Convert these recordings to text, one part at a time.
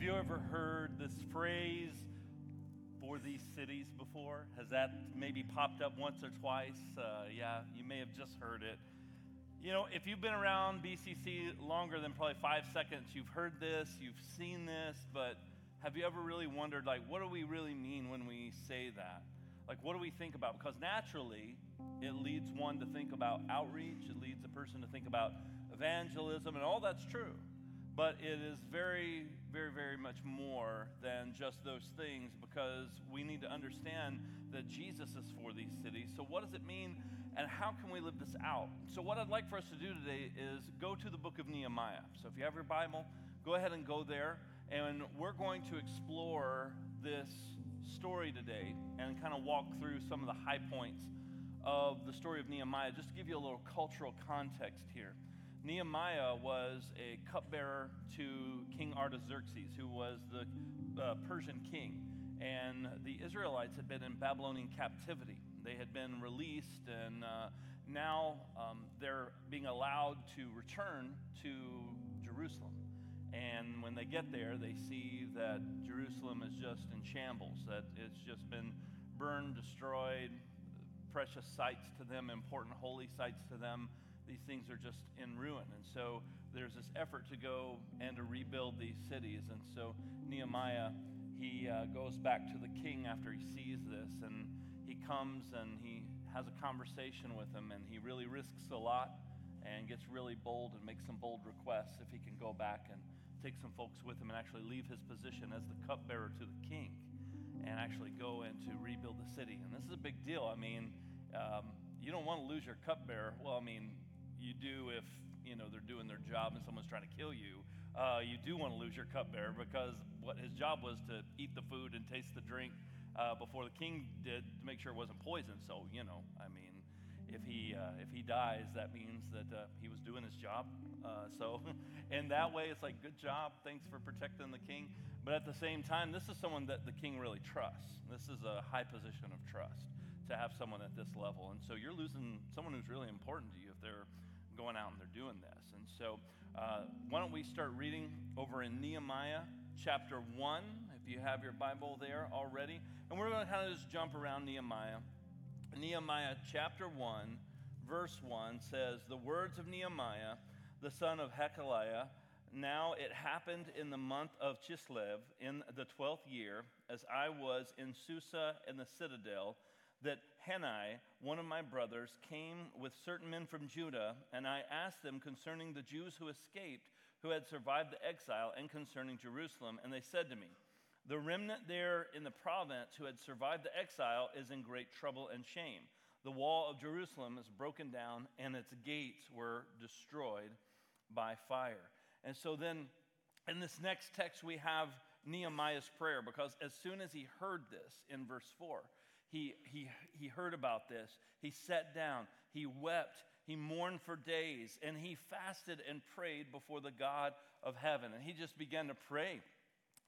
Have you ever heard this phrase for these cities before? Has that maybe popped up once or twice? Uh, yeah, you may have just heard it. You know, if you've been around BCC longer than probably five seconds, you've heard this, you've seen this, but have you ever really wondered, like, what do we really mean when we say that? Like, what do we think about? Because naturally, it leads one to think about outreach, it leads a person to think about evangelism, and all that's true. But it is very, very, very much more than just those things because we need to understand that Jesus is for these cities. So, what does it mean and how can we live this out? So, what I'd like for us to do today is go to the book of Nehemiah. So, if you have your Bible, go ahead and go there. And we're going to explore this story today and kind of walk through some of the high points of the story of Nehemiah, just to give you a little cultural context here. Nehemiah was a cupbearer to King Artaxerxes, who was the uh, Persian king. And the Israelites had been in Babylonian captivity. They had been released, and uh, now um, they're being allowed to return to Jerusalem. And when they get there, they see that Jerusalem is just in shambles, that it's just been burned, destroyed, precious sites to them, important holy sites to them these things are just in ruin. And so there's this effort to go and to rebuild these cities. And so Nehemiah, he uh, goes back to the king after he sees this, and he comes and he has a conversation with him, and he really risks a lot and gets really bold and makes some bold requests if he can go back and take some folks with him and actually leave his position as the cupbearer to the king and actually go in to rebuild the city. And this is a big deal. I mean, um, you don't want to lose your cupbearer. Well, I mean, you do if you know they're doing their job and someone's trying to kill you. Uh, you do want to lose your cupbearer because what his job was to eat the food and taste the drink uh, before the king did to make sure it wasn't poison. So you know, I mean, if he uh, if he dies, that means that uh, he was doing his job. Uh, so, in that way, it's like good job. Thanks for protecting the king. But at the same time, this is someone that the king really trusts. This is a high position of trust to have someone at this level. And so you're losing someone who's really important to you if they're going out and they're doing this. And so, uh, why don't we start reading over in Nehemiah chapter 1, if you have your Bible there already. And we're going to kind of just jump around Nehemiah. Nehemiah chapter 1, verse 1 says, The words of Nehemiah, the son of Hachaliah. Now it happened in the month of Chislev in the twelfth year, as I was in Susa in the citadel that Hanani, one of my brothers, came with certain men from Judah, and I asked them concerning the Jews who escaped, who had survived the exile, and concerning Jerusalem. And they said to me, The remnant there in the province who had survived the exile is in great trouble and shame. The wall of Jerusalem is broken down, and its gates were destroyed by fire. And so then, in this next text, we have Nehemiah's prayer because as soon as he heard this in verse 4, he, he, he heard about this. He sat down. He wept. He mourned for days. And he fasted and prayed before the God of heaven. And he just began to pray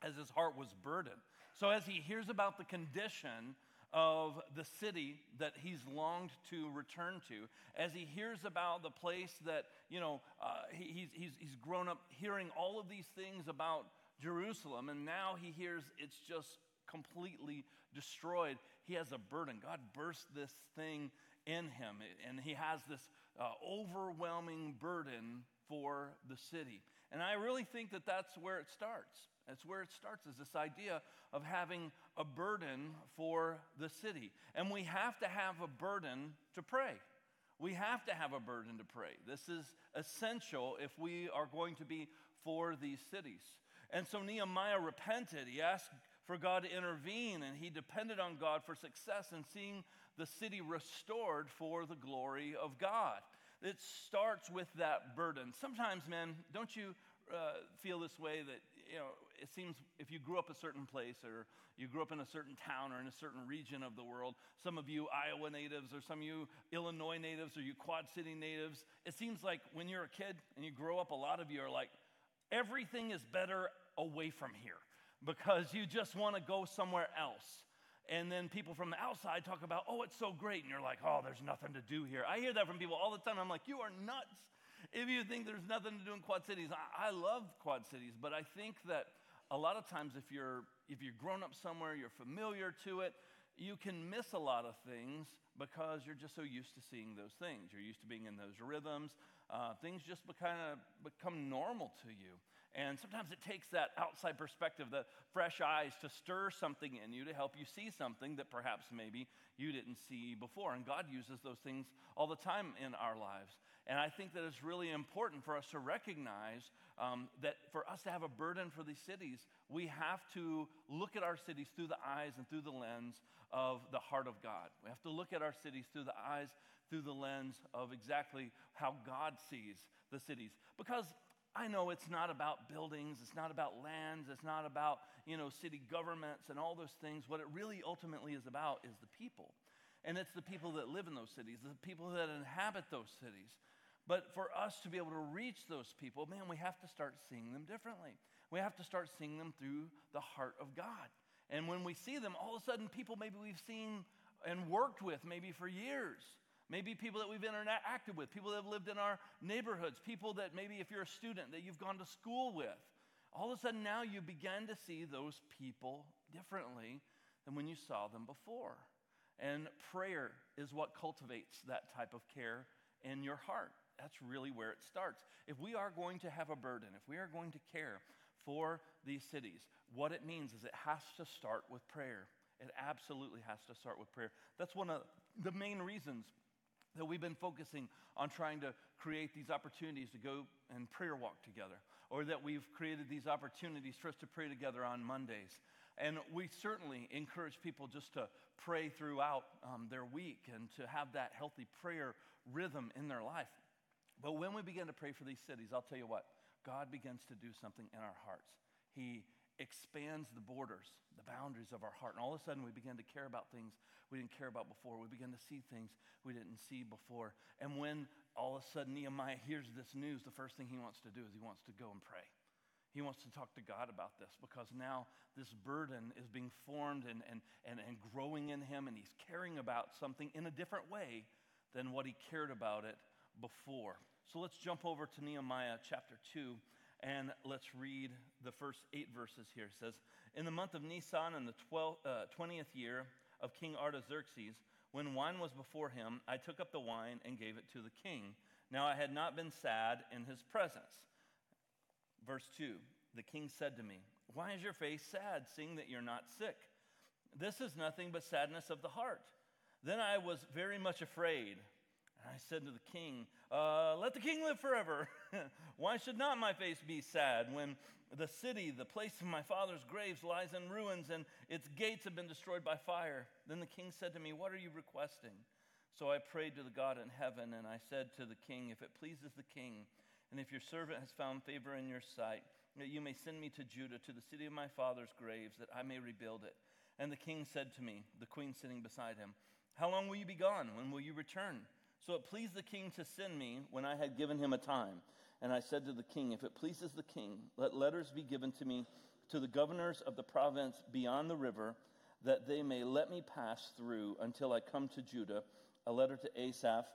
as his heart was burdened. So, as he hears about the condition of the city that he's longed to return to, as he hears about the place that, you know, uh, he, he's, he's, he's grown up hearing all of these things about Jerusalem, and now he hears it's just completely destroyed, he has a burden. God burst this thing in him, and he has this uh, overwhelming burden for the city. And I really think that that's where it starts. That's where it starts, is this idea of having a burden for the city. And we have to have a burden to pray. We have to have a burden to pray. This is essential if we are going to be for these cities. And so Nehemiah repented. He asked for God to intervene, and he depended on God for success and seeing the city restored for the glory of God. It starts with that burden. Sometimes, men, don't you uh, feel this way that, you know, it seems if you grew up a certain place or you grew up in a certain town or in a certain region of the world, some of you Iowa natives or some of you Illinois natives or you Quad City natives, it seems like when you're a kid and you grow up, a lot of you are like, everything is better away from here because you just want to go somewhere else. And then people from the outside talk about, oh, it's so great. And you're like, oh, there's nothing to do here. I hear that from people all the time. I'm like, you are nuts if you think there's nothing to do in Quad Cities. I, I love Quad Cities, but I think that a lot of times if you're if you're grown up somewhere, you're familiar to it, you can miss a lot of things because you're just so used to seeing those things. You're used to being in those rhythms. Uh, things just kind of become normal to you. And sometimes it takes that outside perspective, the fresh eyes, to stir something in you to help you see something that perhaps maybe you didn't see before. And God uses those things all the time in our lives. And I think that it's really important for us to recognize um, that for us to have a burden for these cities, we have to look at our cities through the eyes and through the lens of the heart of God. We have to look at our cities through the eyes, through the lens of exactly how God sees the cities. Because I know it's not about buildings, it's not about lands, it's not about, you know, city governments and all those things. What it really ultimately is about is the people. And it's the people that live in those cities, the people that inhabit those cities. But for us to be able to reach those people, man, we have to start seeing them differently. We have to start seeing them through the heart of God. And when we see them, all of a sudden, people maybe we've seen and worked with maybe for years, Maybe people that we've interacted with, people that have lived in our neighborhoods, people that maybe if you're a student that you've gone to school with. All of a sudden now you begin to see those people differently than when you saw them before. And prayer is what cultivates that type of care in your heart. That's really where it starts. If we are going to have a burden, if we are going to care for these cities, what it means is it has to start with prayer. It absolutely has to start with prayer. That's one of the main reasons that we've been focusing on trying to create these opportunities to go and prayer walk together, or that we've created these opportunities for us to pray together on Mondays. And we certainly encourage people just to pray throughout um, their week and to have that healthy prayer rhythm in their life. But when we begin to pray for these cities, I'll tell you what, God begins to do something in our hearts. He expands the borders, the boundaries of our heart. And all of a sudden, we begin to care about things we didn't care about before. We begin to see things we didn't see before. And when all of a sudden Nehemiah hears this news, the first thing he wants to do is he wants to go and pray. He wants to talk to God about this because now this burden is being formed and, and, and, and growing in him, and he's caring about something in a different way than what he cared about it before. So let's jump over to Nehemiah chapter 2 and let's read the first eight verses here. It says, In the month of Nisan, in the 12, uh, 20th year of King Artaxerxes, when wine was before him, I took up the wine and gave it to the king. Now I had not been sad in his presence. Verse 2 The king said to me, Why is your face sad, seeing that you're not sick? This is nothing but sadness of the heart. Then I was very much afraid. And I said to the king, uh, Let the king live forever. Why should not my face be sad when the city, the place of my father's graves, lies in ruins and its gates have been destroyed by fire? Then the king said to me, What are you requesting? So I prayed to the God in heaven, and I said to the king, If it pleases the king, and if your servant has found favor in your sight, that you may send me to Judah, to the city of my father's graves, that I may rebuild it. And the king said to me, the queen sitting beside him, How long will you be gone? When will you return? So it pleased the king to send me when I had given him a time. And I said to the king, If it pleases the king, let letters be given to me to the governors of the province beyond the river, that they may let me pass through until I come to Judah. A letter to Asaph,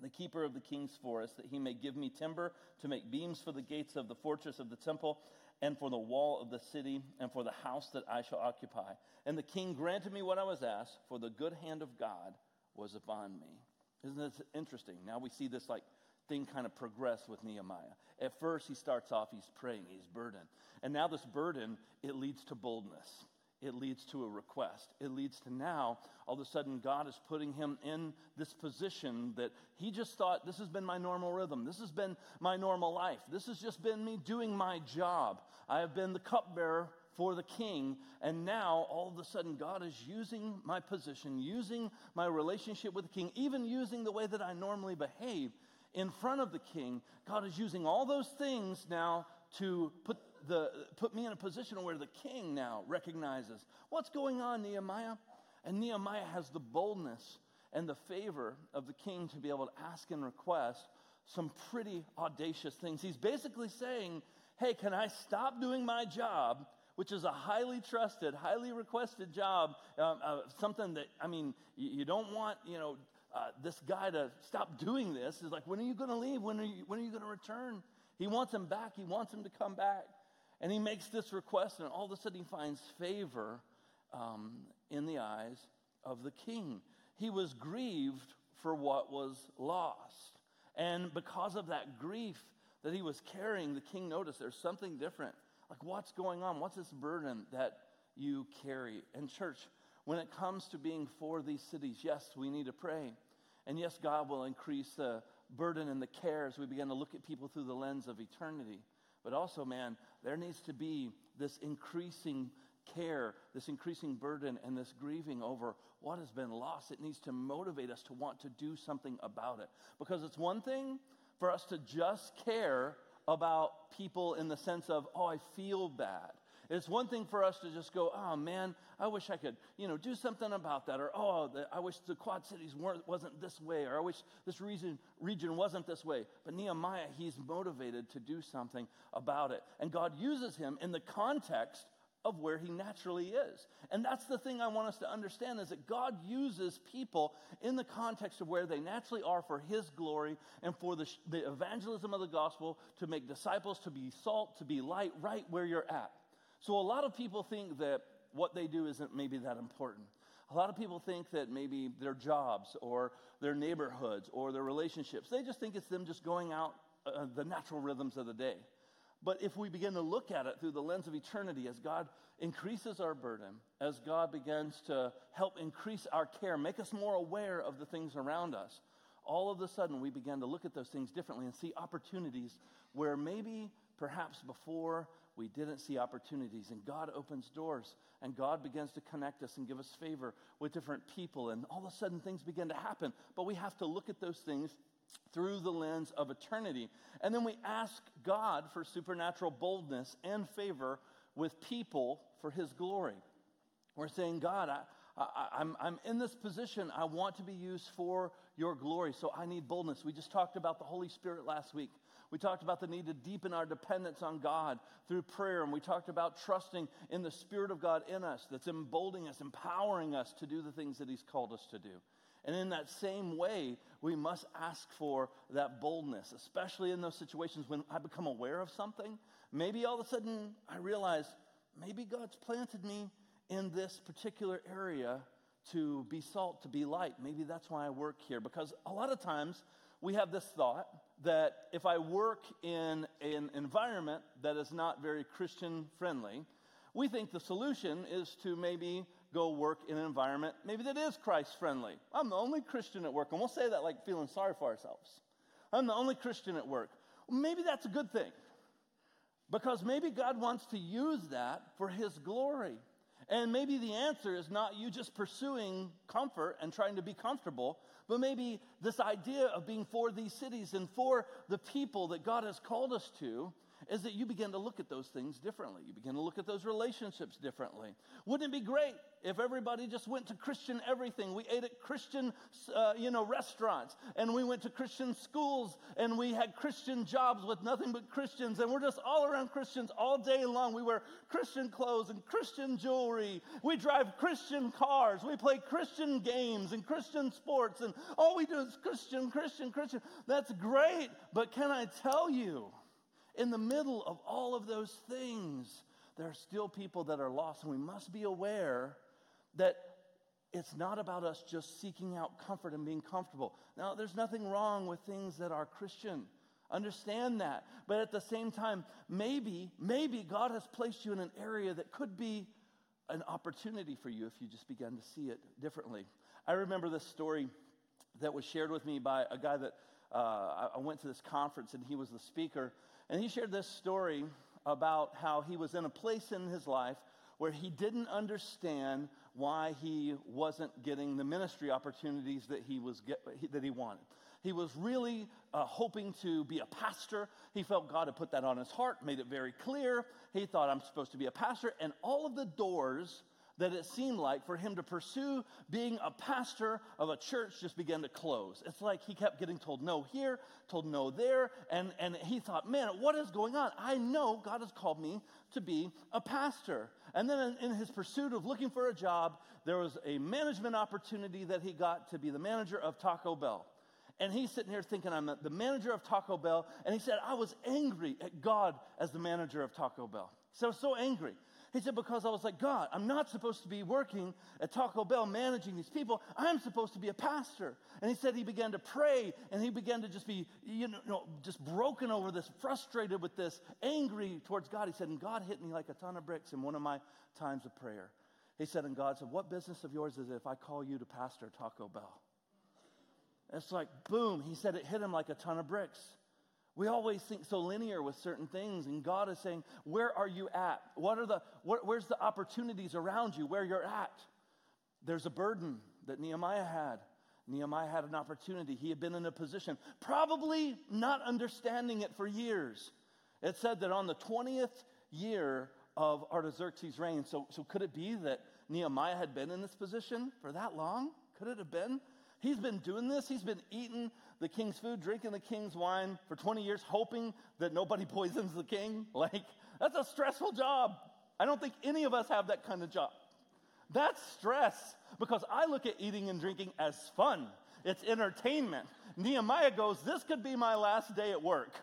the keeper of the king's forest, that he may give me timber to make beams for the gates of the fortress of the temple, and for the wall of the city, and for the house that I shall occupy. And the king granted me what I was asked, for the good hand of God was upon me. Isn't this interesting? Now we see this like thing kind of progress with Nehemiah. At first, he starts off, he's praying, he's burdened. And now, this burden, it leads to boldness. It leads to a request. It leads to now, all of a sudden, God is putting him in this position that he just thought, this has been my normal rhythm. This has been my normal life. This has just been me doing my job. I have been the cupbearer for the king. And now, all of a sudden, God is using my position, using my relationship with the king, even using the way that I normally behave in front of the king. God is using all those things now to put, the, put me in a position where the king now recognizes what's going on, Nehemiah. And Nehemiah has the boldness and the favor of the king to be able to ask and request some pretty audacious things. He's basically saying, Hey, can I stop doing my job which is a highly trusted, highly requested job, um, uh, something that, I mean, you, you don't want, you know, uh, this guy to stop doing this. Is like, when are you going to leave? When are you, when are you going to return? He wants him back. He wants him to come back. And he makes this request, and all of a sudden he finds favor um, in the eyes of the king. He was grieved for what was lost. And because of that grief that he was carrying, the king noticed there's something different. Like, what's going on? What's this burden that you carry? And, church, when it comes to being for these cities, yes, we need to pray. And yes, God will increase the burden and the care as we begin to look at people through the lens of eternity. But also, man, there needs to be this increasing care, this increasing burden, and this grieving over what has been lost. It needs to motivate us to want to do something about it. Because it's one thing for us to just care about people in the sense of, oh, I feel bad. It's one thing for us to just go, oh man, I wish I could, you know, do something about that, or oh, the, I wish the Quad Cities weren't, wasn't this way, or I wish this region, region wasn't this way. But Nehemiah, he's motivated to do something about it. And God uses him in the context of where he naturally is. And that's the thing I want us to understand is that God uses people in the context of where they naturally are for his glory and for the, the evangelism of the gospel to make disciples, to be salt, to be light right where you're at. So a lot of people think that what they do isn't maybe that important. A lot of people think that maybe their jobs or their neighborhoods or their relationships, they just think it's them just going out uh, the natural rhythms of the day. But if we begin to look at it through the lens of eternity, as God increases our burden, as God begins to help increase our care, make us more aware of the things around us, all of a sudden we begin to look at those things differently and see opportunities where maybe perhaps before we didn't see opportunities. And God opens doors and God begins to connect us and give us favor with different people. And all of a sudden things begin to happen. But we have to look at those things through the lens of eternity. And then we ask God for supernatural boldness and favor with people for his glory. We're saying, God, I, I, am I'm, I'm in this position. I want to be used for your glory, so I need boldness. We just talked about the Holy Spirit last week. We talked about the need to deepen our dependence on God through prayer, and we talked about trusting in the Spirit of God in us that's emboldening us, empowering us to do the things that He's called us to do. And in that same way, we must ask for that boldness, especially in those situations when I become aware of something. Maybe all of a sudden I realize maybe God's planted me in this particular area to be salt, to be light. Maybe that's why I work here. Because a lot of times we have this thought that if I work in an environment that is not very Christian friendly, we think the solution is to maybe go work in an environment maybe that is Christ friendly. I'm the only Christian at work, and we'll say that like feeling sorry for ourselves. I'm the only Christian at work. Maybe that's a good thing because maybe God wants to use that for His glory. And maybe the answer is not you just pursuing comfort and trying to be comfortable, but maybe this idea of being for these cities and for the people that God has called us to is that you begin to look at those things differently. You begin to look at those relationships differently. Wouldn't it be great if everybody just went to Christian everything? We ate at Christian, uh, you know, restaurants, and we went to Christian schools, and we had Christian jobs with nothing but Christians, and we're just all around Christians all day long. We wear Christian clothes and Christian jewelry. We drive Christian cars. We play Christian games and Christian sports, and all we do is Christian, Christian, Christian. That's great, but can I tell you? In the middle of all of those things, there are still people that are lost. And we must be aware that it's not about us just seeking out comfort and being comfortable. Now, there's nothing wrong with things that are Christian. Understand that. But at the same time, maybe, maybe God has placed you in an area that could be an opportunity for you if you just began to see it differently. I remember this story that was shared with me by a guy that uh, I went to this conference and he was the speaker. And he shared this story about how he was in a place in his life where he didn't understand why he wasn't getting the ministry opportunities that he was get, that he wanted. He was really uh, hoping to be a pastor. He felt God had put that on his heart, made it very clear. He thought I'm supposed to be a pastor, and all of the doors that it seemed like for him to pursue being a pastor of a church just began to close. It's like he kept getting told no here, told no there, and, and he thought, man, what is going on? I know God has called me to be a pastor. And then in, in his pursuit of looking for a job, there was a management opportunity that he got to be the manager of Taco Bell. And he's sitting here thinking, I'm the manager of Taco Bell. And he said, I was angry at God as the manager of Taco Bell. So so angry. He said, Because I was like, God, I'm not supposed to be working at Taco Bell managing these people. I'm supposed to be a pastor. And he said he began to pray and he began to just be, you know, just broken over this, frustrated with this, angry towards God. He said, And God hit me like a ton of bricks in one of my times of prayer. He said, And God said, What business of yours is it if I call you to pastor Taco Bell? It's like, boom. He said it hit him like a ton of bricks. We always think so linear with certain things, and God is saying, Where are you at? What are the, where's the opportunities around you where you're at? There's a burden that Nehemiah had. Nehemiah had an opportunity. He had been in a position, probably not understanding it for years. It said that on the 20th year of Artaxerxes' reign, so, so could it be that Nehemiah had been in this position for that long? Could it have been? He's been doing this. He's been eating the king's food, drinking the king's wine for 20 years, hoping that nobody poisons the king. Like, that's a stressful job. I don't think any of us have that kind of job. That's stress because I look at eating and drinking as fun, it's entertainment. Nehemiah goes, This could be my last day at work.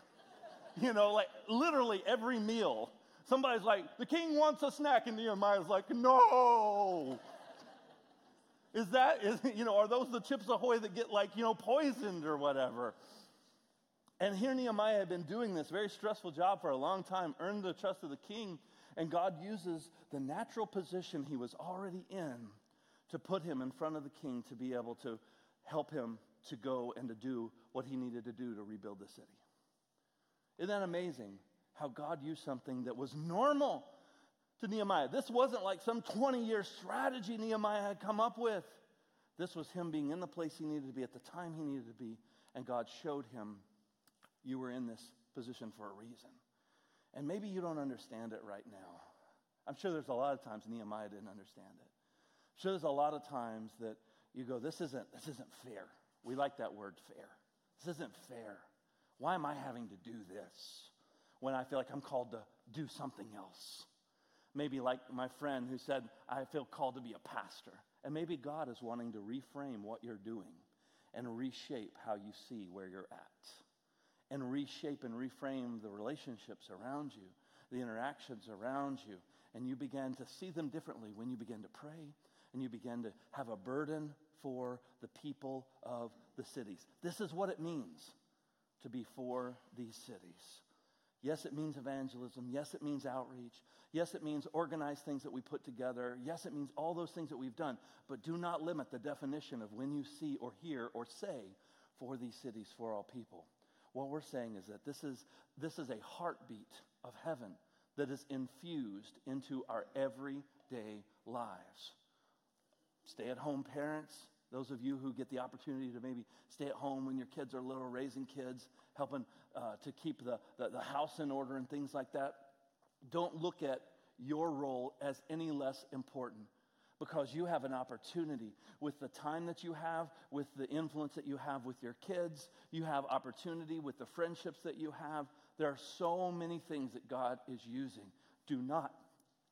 You know, like literally every meal. Somebody's like, The king wants a snack, and Nehemiah's like, No. Is that, is, you know, are those the chips ahoy that get like, you know, poisoned or whatever? And here Nehemiah had been doing this very stressful job for a long time, earned the trust of the king, and God uses the natural position he was already in to put him in front of the king to be able to help him to go and to do what he needed to do to rebuild the city. Isn't that amazing how God used something that was normal to Nehemiah. This wasn't like some 20 year strategy Nehemiah had come up with. This was him being in the place he needed to be at the time he needed to be, and God showed him, You were in this position for a reason. And maybe you don't understand it right now. I'm sure there's a lot of times Nehemiah didn't understand it. I'm sure there's a lot of times that you go, This isn't, this isn't fair. We like that word fair. This isn't fair. Why am I having to do this when I feel like I'm called to do something else? Maybe like my friend who said, I feel called to be a pastor. And maybe God is wanting to reframe what you're doing and reshape how you see where you're at. And reshape and reframe the relationships around you, the interactions around you. And you begin to see them differently when you begin to pray and you begin to have a burden for the people of the cities. This is what it means to be for these cities. Yes, it means evangelism. Yes, it means outreach. Yes, it means organized things that we put together. Yes, it means all those things that we've done. But do not limit the definition of when you see or hear or say for these cities, for all people. What we're saying is that this is, this is a heartbeat of heaven that is infused into our everyday lives. Stay at home parents, those of you who get the opportunity to maybe stay at home when your kids are little, raising kids, helping uh, to keep the, the, the house in order and things like that, don't look at your role as any less important because you have an opportunity with the time that you have, with the influence that you have with your kids. You have opportunity with the friendships that you have. There are so many things that God is using. Do not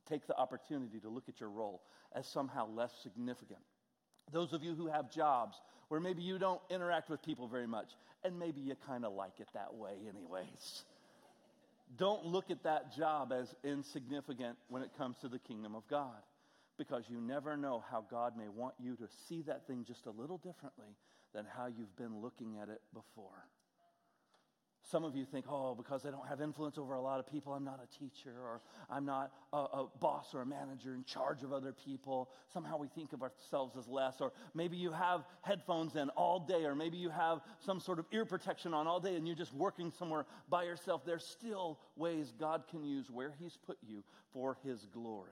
take the opportunity to look at your role as somehow less significant. Those of you who have jobs where maybe you don't interact with people very much, and maybe you kind of like it that way, anyways. Don't look at that job as insignificant when it comes to the kingdom of God because you never know how God may want you to see that thing just a little differently than how you've been looking at it before. Some of you think, oh, because I don't have influence over a lot of people, I'm not a teacher, or I'm not a, a, boss or a manager in charge of other people. Somehow we think of ourselves as less. Or maybe you have headphones in all day, or maybe you have some sort of ear protection on all day and you're just working somewhere by yourself. There's still ways God can use where He's put you for His glory.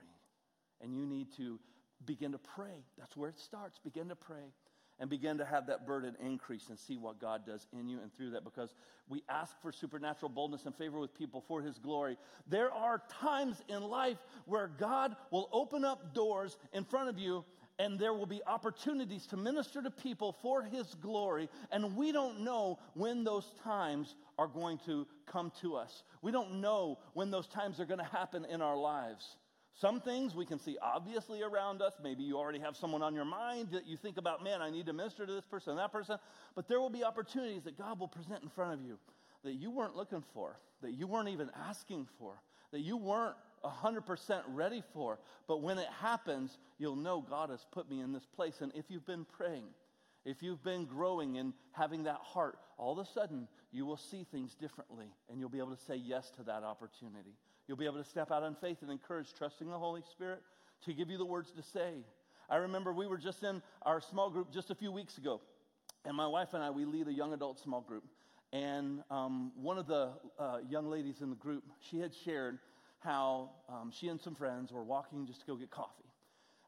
And you need to begin to pray. That's where it starts. Begin to pray and begin to have that burden increase and see what God does in you and through that because we ask for supernatural boldness and favor with people for His glory. There are times in life where God will open up doors in front of you and there will be opportunities to minister to people for His glory, and we don't know when those times are going to come to us. We don't know when those times are going to happen in our lives. Some things we can see obviously around us. Maybe you already have someone on your mind that you think about, man, I need to minister to this person, that person. But there will be opportunities that God will present in front of you that you weren't looking for, that you weren't even asking for, that you weren't 100% ready for. But when it happens, you'll know God has put me in this place. And if you've been praying, if you've been growing and having that heart, all of a sudden you will see things differently and you'll be able to say yes to that opportunity. You'll be able to step out in faith and encourage, trusting the Holy Spirit to give you the words to say. I remember we were just in our small group just a few weeks ago, and my wife and I, we lead a young adult small group. And um, one of the uh, young ladies in the group, she had shared how um, she and some friends were walking just to go get coffee.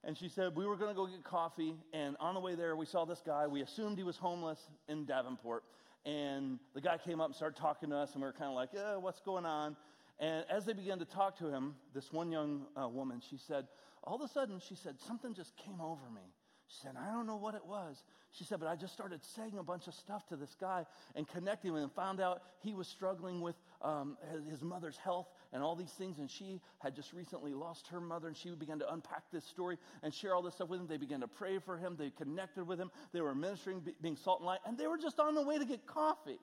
And she said, We were going to go get coffee, and on the way there, we saw this guy. We assumed he was homeless in Davenport. And the guy came up and started talking to us, and we were kind of like, Yeah, what's going on? And as they began to talk to him, this one young uh, woman, she said, All of a sudden, she said, Something just came over me. She said, I don't know what it was. She said, but I just started saying a bunch of stuff to this guy and connecting with him found out he was struggling with um, his, his, mother's health and all these things. And she had just recently lost her mother and she began to unpack this story and share all this stuff with him. They began to pray for him. They connected with him. They were ministering, being salt and light, and they were just on the way to get coffee.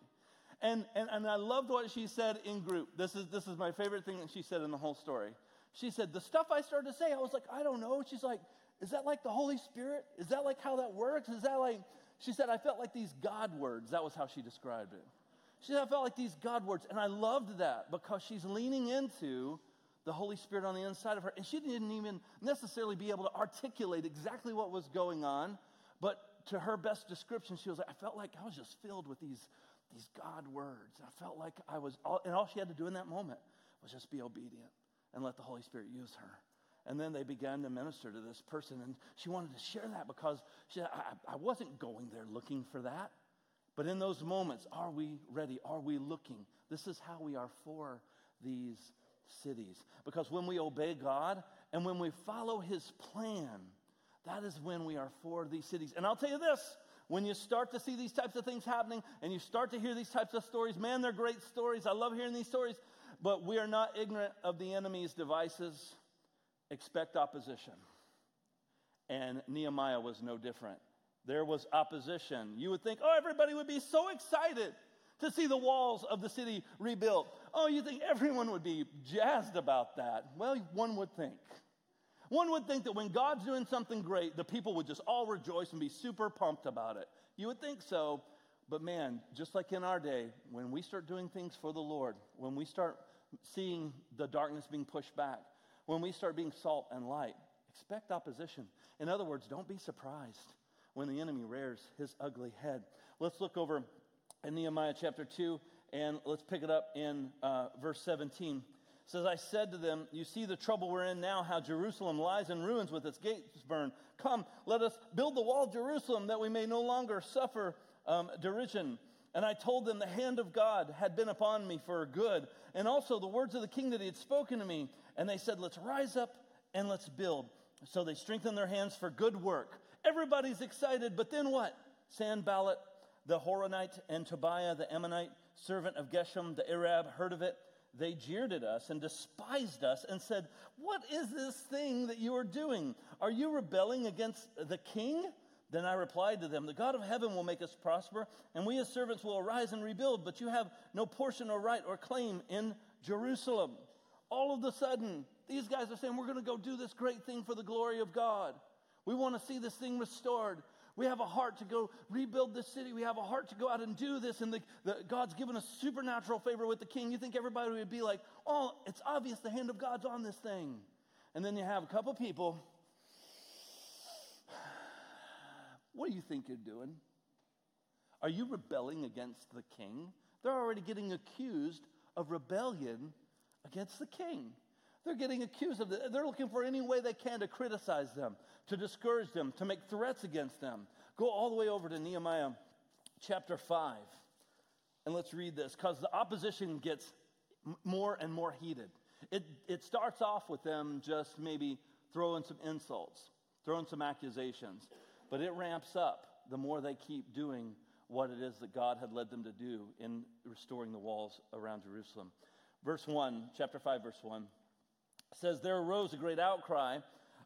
And, and, and I loved what she said in group. This is, this is my favorite thing that she said in the whole story. She said, The stuff I started to say, I was like, I don't know. She's like, is that like the Holy Spirit? Is that like how that works? Is that like, she said, I felt like these God words. That was how she described it. She said, I felt like these God words. And I loved that because she's leaning into the Holy Spirit on the inside of her. And she didn't even necessarily be able to articulate exactly what was going on. But to her best description, she was like, I felt like I was just filled with these, these God words. I felt like I was, all, and all she had to do in that moment was just be obedient and let the Holy Spirit use her. And then they began to minister to this person. And she wanted to share that because she I, I wasn't going there looking for that. But in those moments, are we ready? Are we looking? This is how we are for these cities. Because when we obey God and when we follow his plan, that is when we are for these cities. And I'll tell you this when you start to see these types of things happening and you start to hear these types of stories, man, they're great stories. I love hearing these stories, but we are not ignorant of the enemy's devices expect opposition. And Nehemiah was no different. There was opposition. You would think, oh, everybody would be so excited to see the walls of the city rebuilt. Oh, you think everyone would be jazzed about that? Well, one would think. One would think that when God's doing something great, the people would just all rejoice and be super pumped about it. You would think so, but man, just like in our day, when we start doing things for the Lord, when we start seeing the darkness being pushed back, when we start being salt and light, expect opposition. In other words, don't be surprised when the enemy rears his ugly head. Let's look over in Nehemiah chapter 2 and let's pick it up in uh, verse 17. Says, I said to them, You see the trouble we're in now, how Jerusalem lies in ruins with its gates burned. Come, let us build the wall of Jerusalem that we may no longer suffer um, derision. And I told them the hand of God had been upon me for good, and also the words of the king that he had spoken to me. And they said, Let's rise up and let's build. So they strengthened their hands for good work. Everybody's excited, but then what? Sanballat, the Horonite, and Tobiah, the Ammonite, servant of Geshem, the Arab, heard of it. They jeered at us and despised us and said, What is this thing that you are doing? Are you rebelling against the king? Then I replied to them, The God of heaven will make us prosper, and we as servants will arise and rebuild, but you have no portion or right or claim in Jerusalem all of a sudden, these guys are saying, We're going to go do this great thing for the glory of God. We want to see this thing restored. We have a heart to go rebuild this city. We have a heart to go out and do this. And the, the, God's given us supernatural favor with the king. You think everybody would be like, oh, it's obvious the hand of God's on this thing. And then you have a couple people. What do you think you're doing? Are you rebelling against the king? They're already getting accused of rebellion against the king. They're getting accused of it. They're looking for any way they can to criticize them, to discourage them, to make threats against them. Go all the way over to Nehemiah chapter 5, and let's read this because the opposition gets more and more heated. It, it starts off with them just maybe throwing some insults, throwing some accusations, but it ramps up the more they keep doing what it is that God had led them to do in restoring the walls around Jerusalem. Verse 1, chapter 5, verse 1 says, There arose a great outcry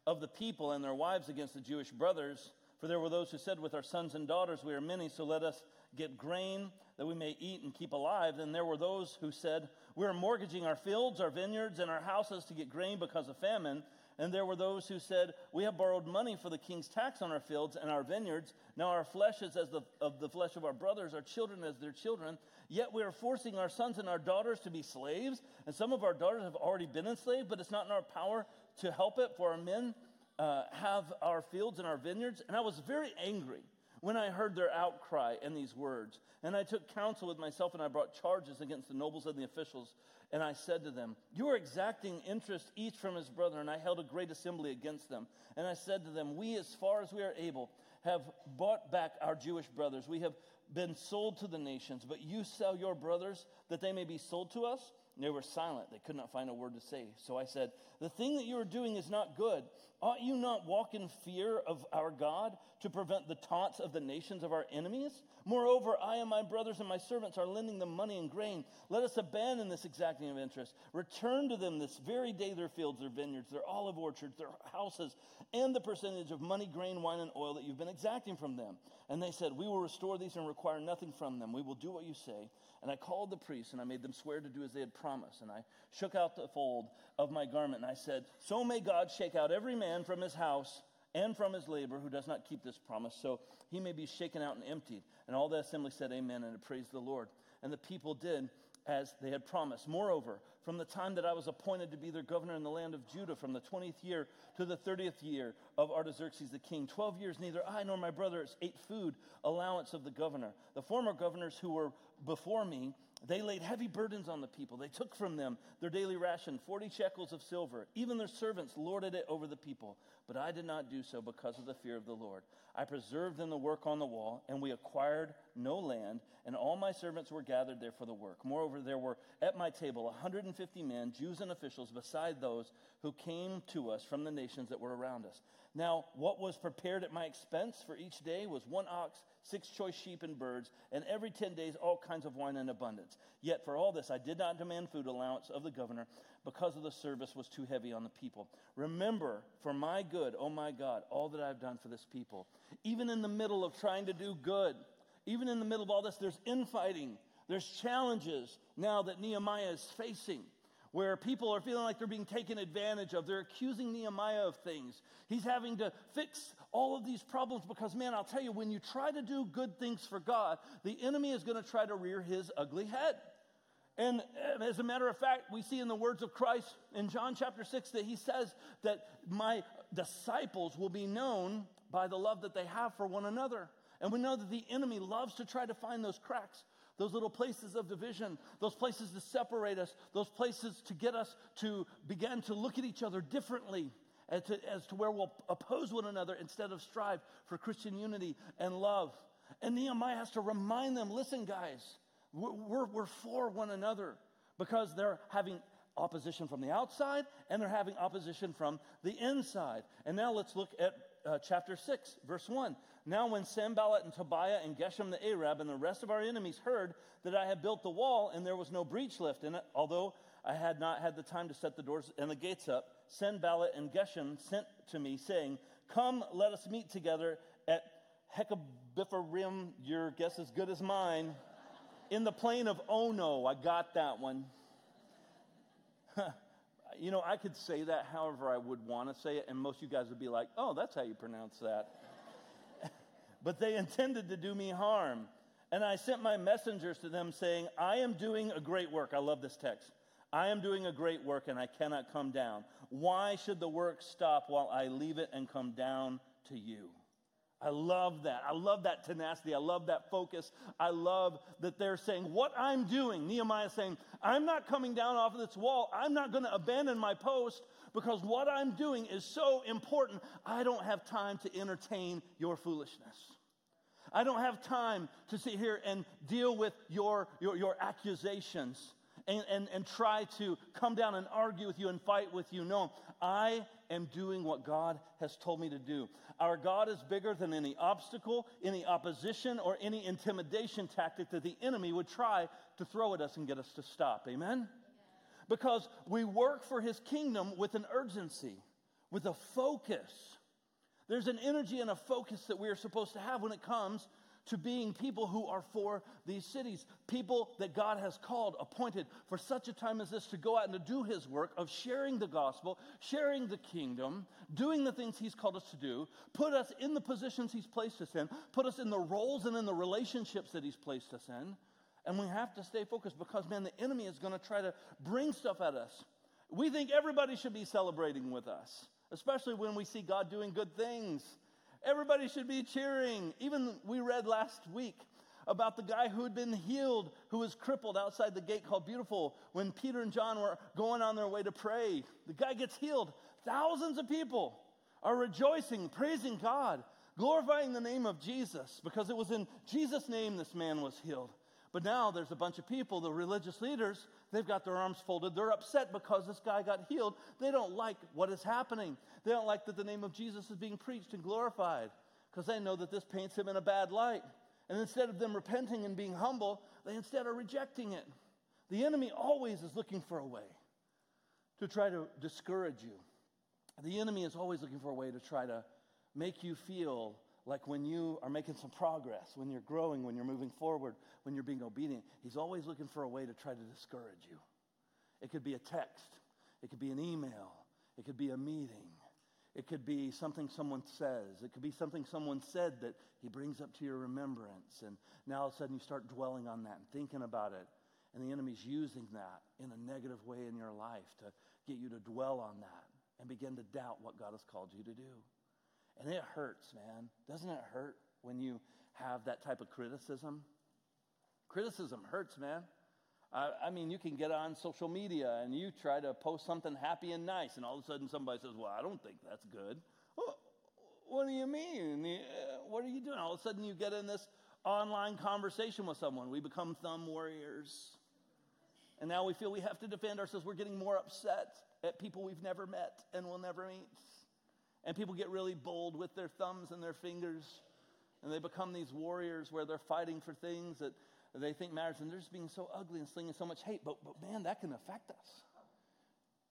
of the people and their wives against the Jewish brothers. For there were those who said, With our sons and daughters we are many, so let us get grain that we may eat and keep alive. Then there were those who said, We are mortgaging our fields, our vineyards, and our houses to get grain because of famine. And there were those who said, We have borrowed money for the king's tax on our fields and our vineyards. Now our flesh is as the, of the flesh of our brothers, our children as their children. Yet we are forcing our sons and our daughters to be slaves. And some of our daughters have already been enslaved, but it's not in our power to help it, for our men uh, have our fields and our vineyards. And I was very angry when I heard their outcry and these words. And I took counsel with myself and I brought charges against the nobles and the officials. And I said to them, You are exacting interest each from his brother. And I held a great assembly against them. And I said to them, We, as far as we are able, have bought back our Jewish brothers. We have been sold to the nations, but you sell your brothers that they may be sold to us? And they were silent. They could not find a word to say. So I said, The thing that you are doing is not good. Ought you not walk in fear of our God to prevent the taunts of the nations of our enemies? Moreover, I and my brothers and my servants are lending them money and grain. Let us abandon this exacting of interest. Return to them this very day their fields, their vineyards, their olive orchards, their houses, and the percentage of money, grain, wine, and oil that you've been exacting from them. And they said, We will restore these and require nothing from them. We will do what you say. And I called the priests, and I made them swear to do as they had promised. And I shook out the fold of my garment, and I said, So may God shake out every man from his house and from his labor who does not keep this promise, so he may be shaken out and emptied. And all the assembly said, Amen, and praised the Lord. And the people did as they had promised. Moreover, from the time that I was appointed to be their governor in the land of Judah, from the 20th year to the 30th year of Artaxerxes the king, 12 years neither I nor my brothers ate food allowance of the governor. The former governors who were before me, they laid heavy burdens on the people. They took from them their daily ration, 40 shekels of silver. Even their servants lorded it over the people. But I did not do so because of the fear of the Lord. I preserved them the work on the wall, and we acquired no land, and all my servants were gathered there for the work. Moreover, there were at my table 150 men, Jews and officials, beside those who came to us from the nations that were around us. Now, what was prepared at my expense for each day was one ox six choice sheep and birds, and every 10 days all kinds of wine in abundance. Yet for all this I did not demand food allowance of the governor because of the service was too heavy on the people. Remember for my good, oh my God, all that I've done for this people. Even in the middle of trying to do good, even in the middle of all this, there's infighting, there's challenges now that Nehemiah is facing where people are feeling like they're being taken advantage of. They're accusing Nehemiah of things. He's having to fix all of these problems because, man, I'll tell you, when you try to do good things for God, the enemy is going to try to rear his ugly head. And uh, as a matter of fact, we see in the words of Christ in John chapter 6 that he says that my disciples will be known by the love that they have for one another. And we know that the enemy loves to try to find those cracks those little places of division, those places to separate us, those places to get us to begin to look at each other differently as to, as to where we'll oppose one another instead of strive for Christian unity and love. And Nehemiah has to remind them listen, guys, we're, we're, we're for one another because they're having opposition from the outside and they're having opposition from the inside. And now let's look at uh, chapter 6, verse 1. Now, when Sanballat and Tobiah and Geshem the Arab and the rest of our enemies heard that I had built the wall and there was no breach left in it, although I had not had the time to set the doors and the gates up, Sanballat and Geshem sent to me, saying, Come, let us meet together at Hekabipharim, your guess as good as mine, in the plain of Ono. I got that one. you know, I could say that however I would want to say it, and most of you guys would be like, oh, that's how you pronounce that. but they intended to do me harm. And I sent my messengers to them saying, I am doing a great work. I love this text. I am doing a great work and I cannot come down. Why should the work stop while I leave it and come down to you? I love that. I love that tenacity. I love that focus. I love that they're saying, What I'm doing, Nehemiah saying, I'm not coming down off of this wall. I'm not going to abandon my post because what I'm doing is so important. I don't have time to entertain your foolishness. I don't have time to sit here and deal with your, your, your accusations and, and, and try to come down and argue with you and fight with you. No, I am doing what God has told me to do. Our God is bigger than any obstacle, any opposition, or any intimidation tactic that the enemy would try to throw at us and get us to stop. Amen? because we work for his kingdom with an urgency, with a focus. There's an energy and a focus that we are supposed to have when it comes to being people who are for these cities, people that God has called, appointed for such a time as this to go out and to do his work of sharing the gospel, sharing the kingdom, doing the things he's called us to do, put us in the positions he's placed us in, put us in the roles and in the relationships that he's placed us in. And we have to stay focused because, man, the enemy is going to try to bring stuff at us. We think everybody should be celebrating with us, especially when we see God doing good things. Everybody should be cheering. Even we read last week about the guy who had been healed, who was crippled outside the gate called Beautiful when Peter and John were going on their way to pray. The guy gets healed. Thousands of people are rejoicing, praising God, glorifying the name of Jesus because it was in Jesus' name this man was healed. But now there's a bunch of people, the religious leaders, they've got their arms folded. They're upset because this guy got healed. They don't like what is happening. They don't like that the name of Jesus is being preached and glorified because they know that this paints him in a bad light. And instead of them repenting and being humble, they instead are rejecting it. The enemy always is looking for a way to try to discourage you. The enemy is always looking for a way to try to make you feel like when you are making some progress, when you're growing, when you're moving forward, when you're being obedient, he's always looking for a way to try to discourage you. It could be a text, it could be an email, it could be a meeting, it could be something someone says, it could be something someone said that he brings up to your remembrance. And now all of a sudden you start dwelling on that and thinking about it. And the enemy's using that in a negative way in your life to get you to dwell on that and begin to doubt what God has called you to do. And it hurts, man. Doesn't it hurt when you have that type of criticism? Criticism hurts, man. I, I, mean, you can get on social media and you try to post something happy and nice, and all of a sudden somebody says, Well, I don't think that's good. Well, what do you mean? Uh, what are you doing? All of a sudden you get in this online conversation with someone. We become thumb warriors. And now we feel we have to defend ourselves. We're getting more upset at people we've never met and will never meet. And people get really bold with their thumbs and their fingers. And they become these warriors where they're fighting for things that they think matters. And they're just being so ugly and slinging so much hate. But, but man, that can affect us.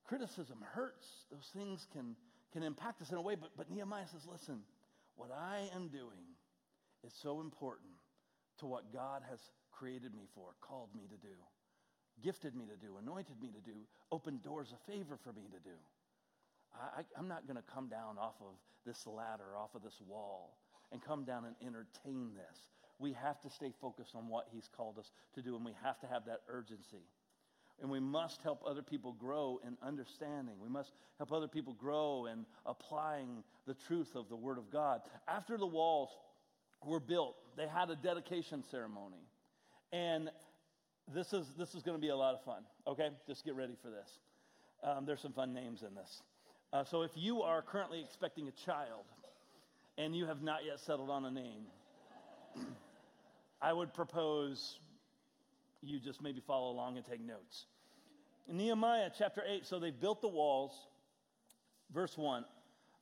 Criticism hurts. Those things can, can impact us in a way. But, but Nehemiah says, listen, what I am doing is so important to what God has created me for, called me to do, gifted me to do, anointed me to do, opened doors of favor for me to do. I, am not going to come down off of this ladder, off of this wall, and come down and entertain this. We have to stay focused on what He's called us to do, and we have to have that urgency. And we must help other people grow in understanding. We must help other people grow in applying the truth of the Word of God. After the walls were built, they had a dedication ceremony. And this is, this is going to be a lot of fun, okay? Just get ready for this. Um, there's some fun names in this. Uh, so if you are currently expecting a child and you have not yet settled on a name, I would propose you just maybe follow along and take notes. Nehemiah chapter 8, so they built the walls. Verse 1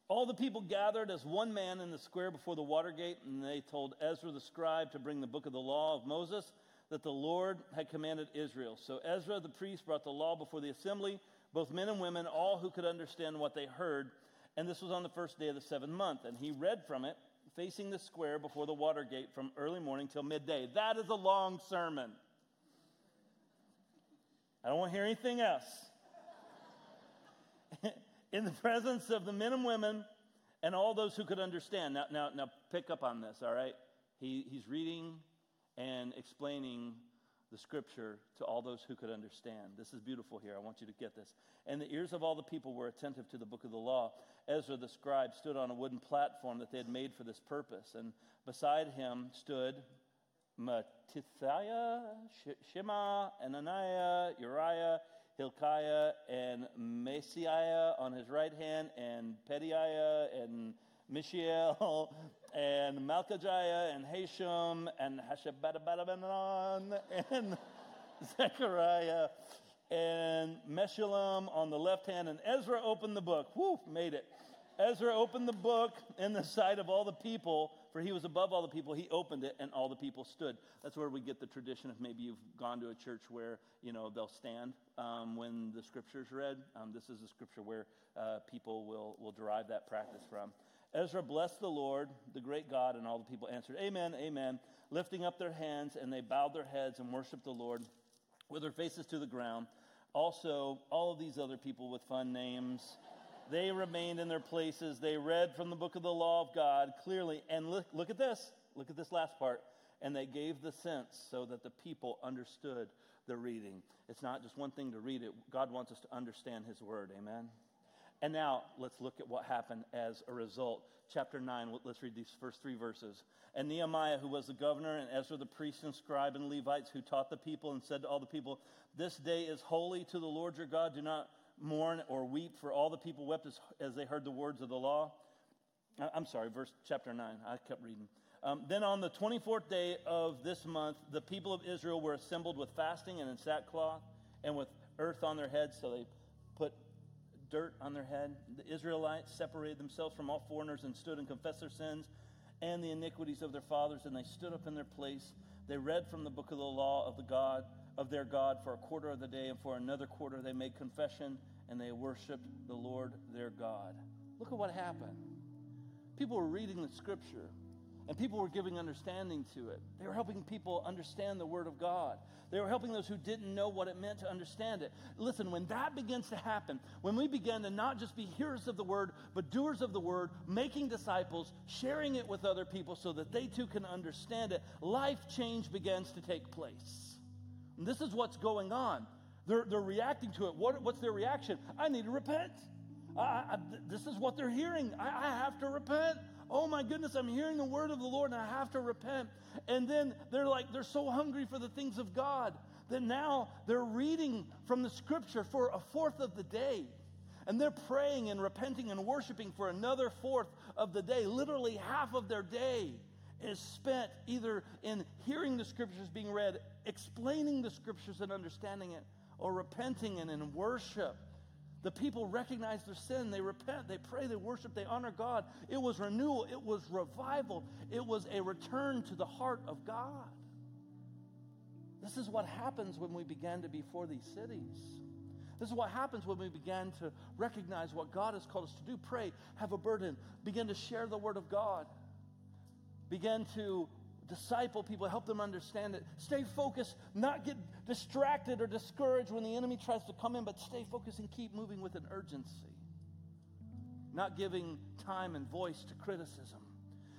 All the people gathered as one man in the square before the water gate, and they told Ezra the scribe to bring the book of the law of Moses that the Lord had commanded Israel. So Ezra the priest brought the law before the assembly both men and women, all who could understand what they heard. And this was on the first day of the seventh month. And he read from it, facing the square before the water gate from early morning till midday. That is a long sermon. I don't want to hear anything else. In the presence of the men and women and all those who could understand. Now, now, now pick up on this, all right? He, he's reading and explaining the scripture to all those who could understand. This is beautiful here. I want you to get this. And the ears of all the people were attentive to the book of the law. Ezra the scribe stood on a wooden platform that they had made for this purpose. And beside him stood Mattithiah, Shema, Ananiah, Uriah, Hilkiah, and Maaseiah on his right hand, and Pedaiah, and Mishael, and Malchijah, and Hashum, and Hashabadabadan, and Zechariah, and Meshullam on the left hand, and Ezra opened the book. Whoo, made it. Ezra opened the book in the sight of all the people for he was above all the people. He opened it, and all the people stood. That's where we get the tradition. of maybe you've gone to a church where you know they'll stand um, when the scripture's read. Um, this is a scripture where uh, people will will derive that practice from. Ezra blessed the Lord, the great God, and all the people answered, Amen, Amen, lifting up their hands, and they bowed their heads and worshiped the Lord with their faces to the ground. Also, all of these other people with fun names, they remained in their places. They read from the book of the law of God clearly. And look, look at this. Look at this last part. And they gave the sense so that the people understood the reading. It's not just one thing to read it, God wants us to understand His word. Amen. And now let's look at what happened as a result. Chapter 9, let's read these first three verses. And Nehemiah, who was the governor, and Ezra the priest and scribe and Levites, who taught the people and said to all the people, This day is holy to the Lord your God. Do not mourn or weep, for all the people wept as, as they heard the words of the law. I'm sorry, verse chapter 9. I kept reading. Um, then on the 24th day of this month, the people of Israel were assembled with fasting and in sackcloth and with earth on their heads. So they dirt on their head. The Israelites separated themselves from all foreigners and stood and confessed their sins and the iniquities of their fathers, and they stood up in their place. They read from the book of the law of the God of their God for a quarter of the day, and for another quarter they made confession and they worshiped the Lord their God. Look at what happened. People were reading the scripture and people were giving understanding to it. They were helping people understand the Word of God. They were helping those who didn't know what it meant to understand it. Listen, when that begins to happen, when we begin to not just be hearers of the Word, but doers of the Word, making disciples, sharing it with other people so that they too can understand it, life change begins to take place. And this is what's going on. They're, they're reacting to it. What, what's their reaction? I need to repent. I, I, this is what they're hearing. I, I have to repent oh my goodness, I'm hearing the word of the Lord and I have to repent. And then they're like, they're so hungry for the things of God that now they're reading from the scripture for a fourth of the day. And they're praying and repenting and worshiping for another fourth of the day. Literally half of their day is spent either in hearing the scriptures being read, explaining the scriptures and understanding it, or repenting and in worship. The people recognize their sin. They repent. They pray. They worship. They honor God. It was renewal. It was revival. It was a return to the heart of God. This is what happens when we began to be for these cities. This is what happens when we began to recognize what God has called us to do. Pray, have a burden, begin to share the word of God, begin to disciple people, help them understand it. Stay focused, not get distracted or discouraged when the enemy tries to come in, but stay focused and keep moving with an urgency. Not giving time and voice to criticism.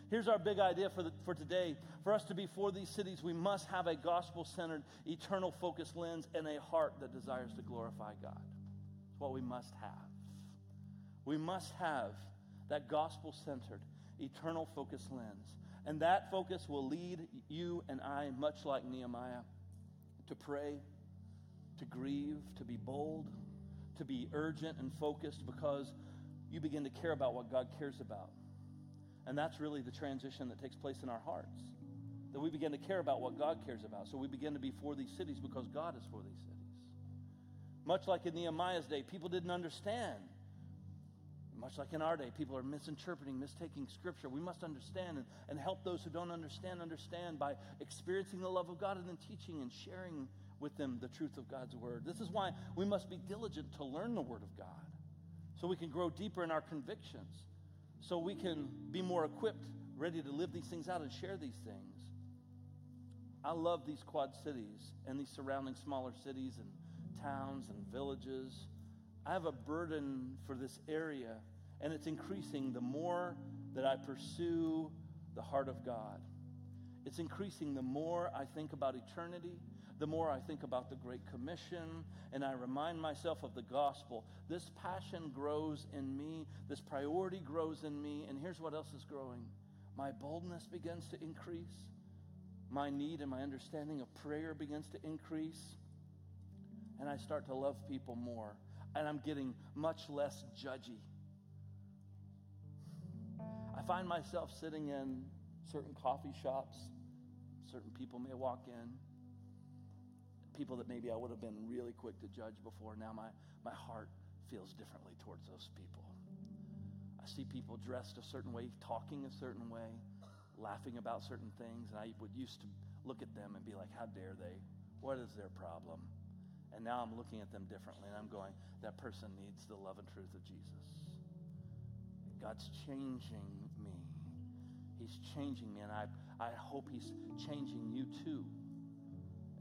Here's our big idea for, the, for today. For us to be for these cities, we must have a gospel centered, eternal focused lens and a heart that desires to glorify God. It's what we must have. We must have that gospel centered, eternal focused lens. And that focus will lead you and I, much like Nehemiah, to pray, to grieve, to be bold, to be urgent and focused because you begin to care about what God cares about. And that's really the transition that takes place in our hearts. That we begin to care about what God cares about. So we begin to be for these cities because God is for these cities. Much like in Nehemiah's day, people didn't understand much like in our day, people are misinterpreting, mistaking Scripture. We must understand and, and help those who don't understand understand by experiencing the love of God and then teaching and sharing with them the truth of God's Word. This is why we must be diligent to learn the Word of God so we can grow deeper in our convictions, so we can be more equipped, ready to live these things out and share these things. I love these quad cities and these surrounding smaller cities and towns and villages. I have a burden for this area and it's increasing the more that I pursue the heart of God. It's increasing the more I think about eternity, the more I think about the Great Commission, and I remind myself of the gospel. This passion grows in me, this priority grows in me, and here's what else is growing my boldness begins to increase, my need and my understanding of prayer begins to increase, and I start to love people more, and I'm getting much less judgy. I find myself sitting in certain coffee shops. Certain people may walk in. People that maybe I would have been really quick to judge before. Now my, my heart feels differently towards those people. I see people dressed a certain way, talking a certain way, laughing about certain things, and I would used to look at them and be like, how dare they? What is their problem? And now I'm looking at them differently, and I'm going, that person needs the love and truth of Jesus. God's changing. He's changing me, and I, I hope He's changing you too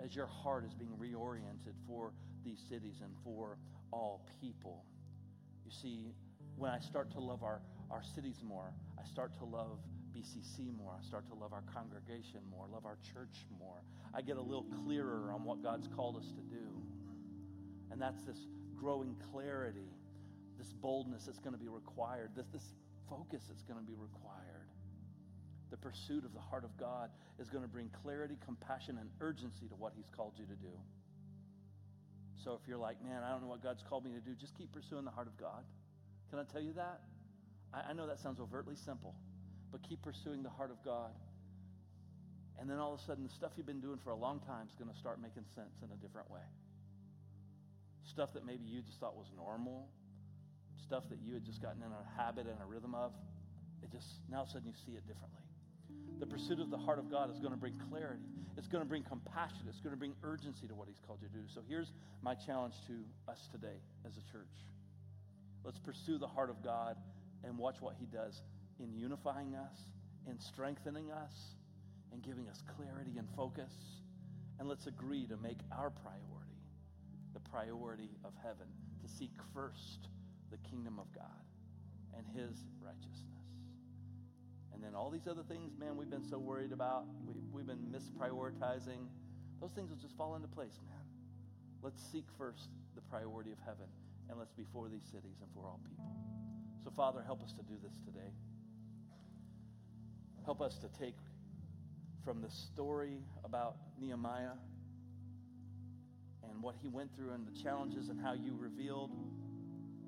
as your heart is being reoriented for these cities and for all people. You see, when I start to love our, our cities more, I start to love BCC more. I start to love our congregation more, love our church more. I get a little clearer on what God's called us to do. And that's this growing clarity, this boldness that's going to be required, this, this focus that's going to be required. The pursuit of the heart of God is going to bring clarity, compassion, and urgency to what He's called you to do. So if you're like, man, I don't know what God's called me to do, just keep pursuing the heart of God. Can I tell you that? I, I know that sounds overtly simple, but keep pursuing the heart of God. And then all of a sudden, the stuff you've been doing for a long time is going to start making sense in a different way. Stuff that maybe you just thought was normal, stuff that you had just gotten in a habit and a rhythm of, it just, now all of a sudden you see it differently. The pursuit of the heart of God is going to bring clarity. It's going to bring compassion. It's going to bring urgency to what He's called you to do. So here's my challenge to us today as a church. Let's pursue the heart of God and watch what He does in unifying us, in strengthening us, and giving us clarity and focus. And let's agree to make our priority the priority of heaven, to seek first the kingdom of God and His righteousness. And then all these other things, man, we've been so worried about, we, we've been misprioritizing. Those things will just fall into place, man. Let's seek first the priority of heaven, and let's be for these cities and for all people. So, Father, help us to do this today. Help us to take from the story about Nehemiah and what he went through and the challenges and how you revealed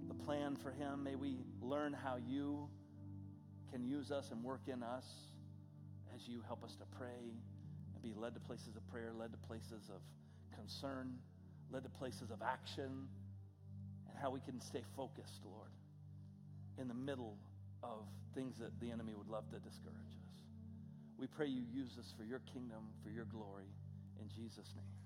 the plan for him. May we learn how you can use us and work in us as you help us to pray and be led to places of prayer, led to places of concern, led to places of action, and how we can stay focused, Lord, in the middle of things that the enemy would love to discourage us. We pray you use us for your kingdom, for your glory. In Jesus' name.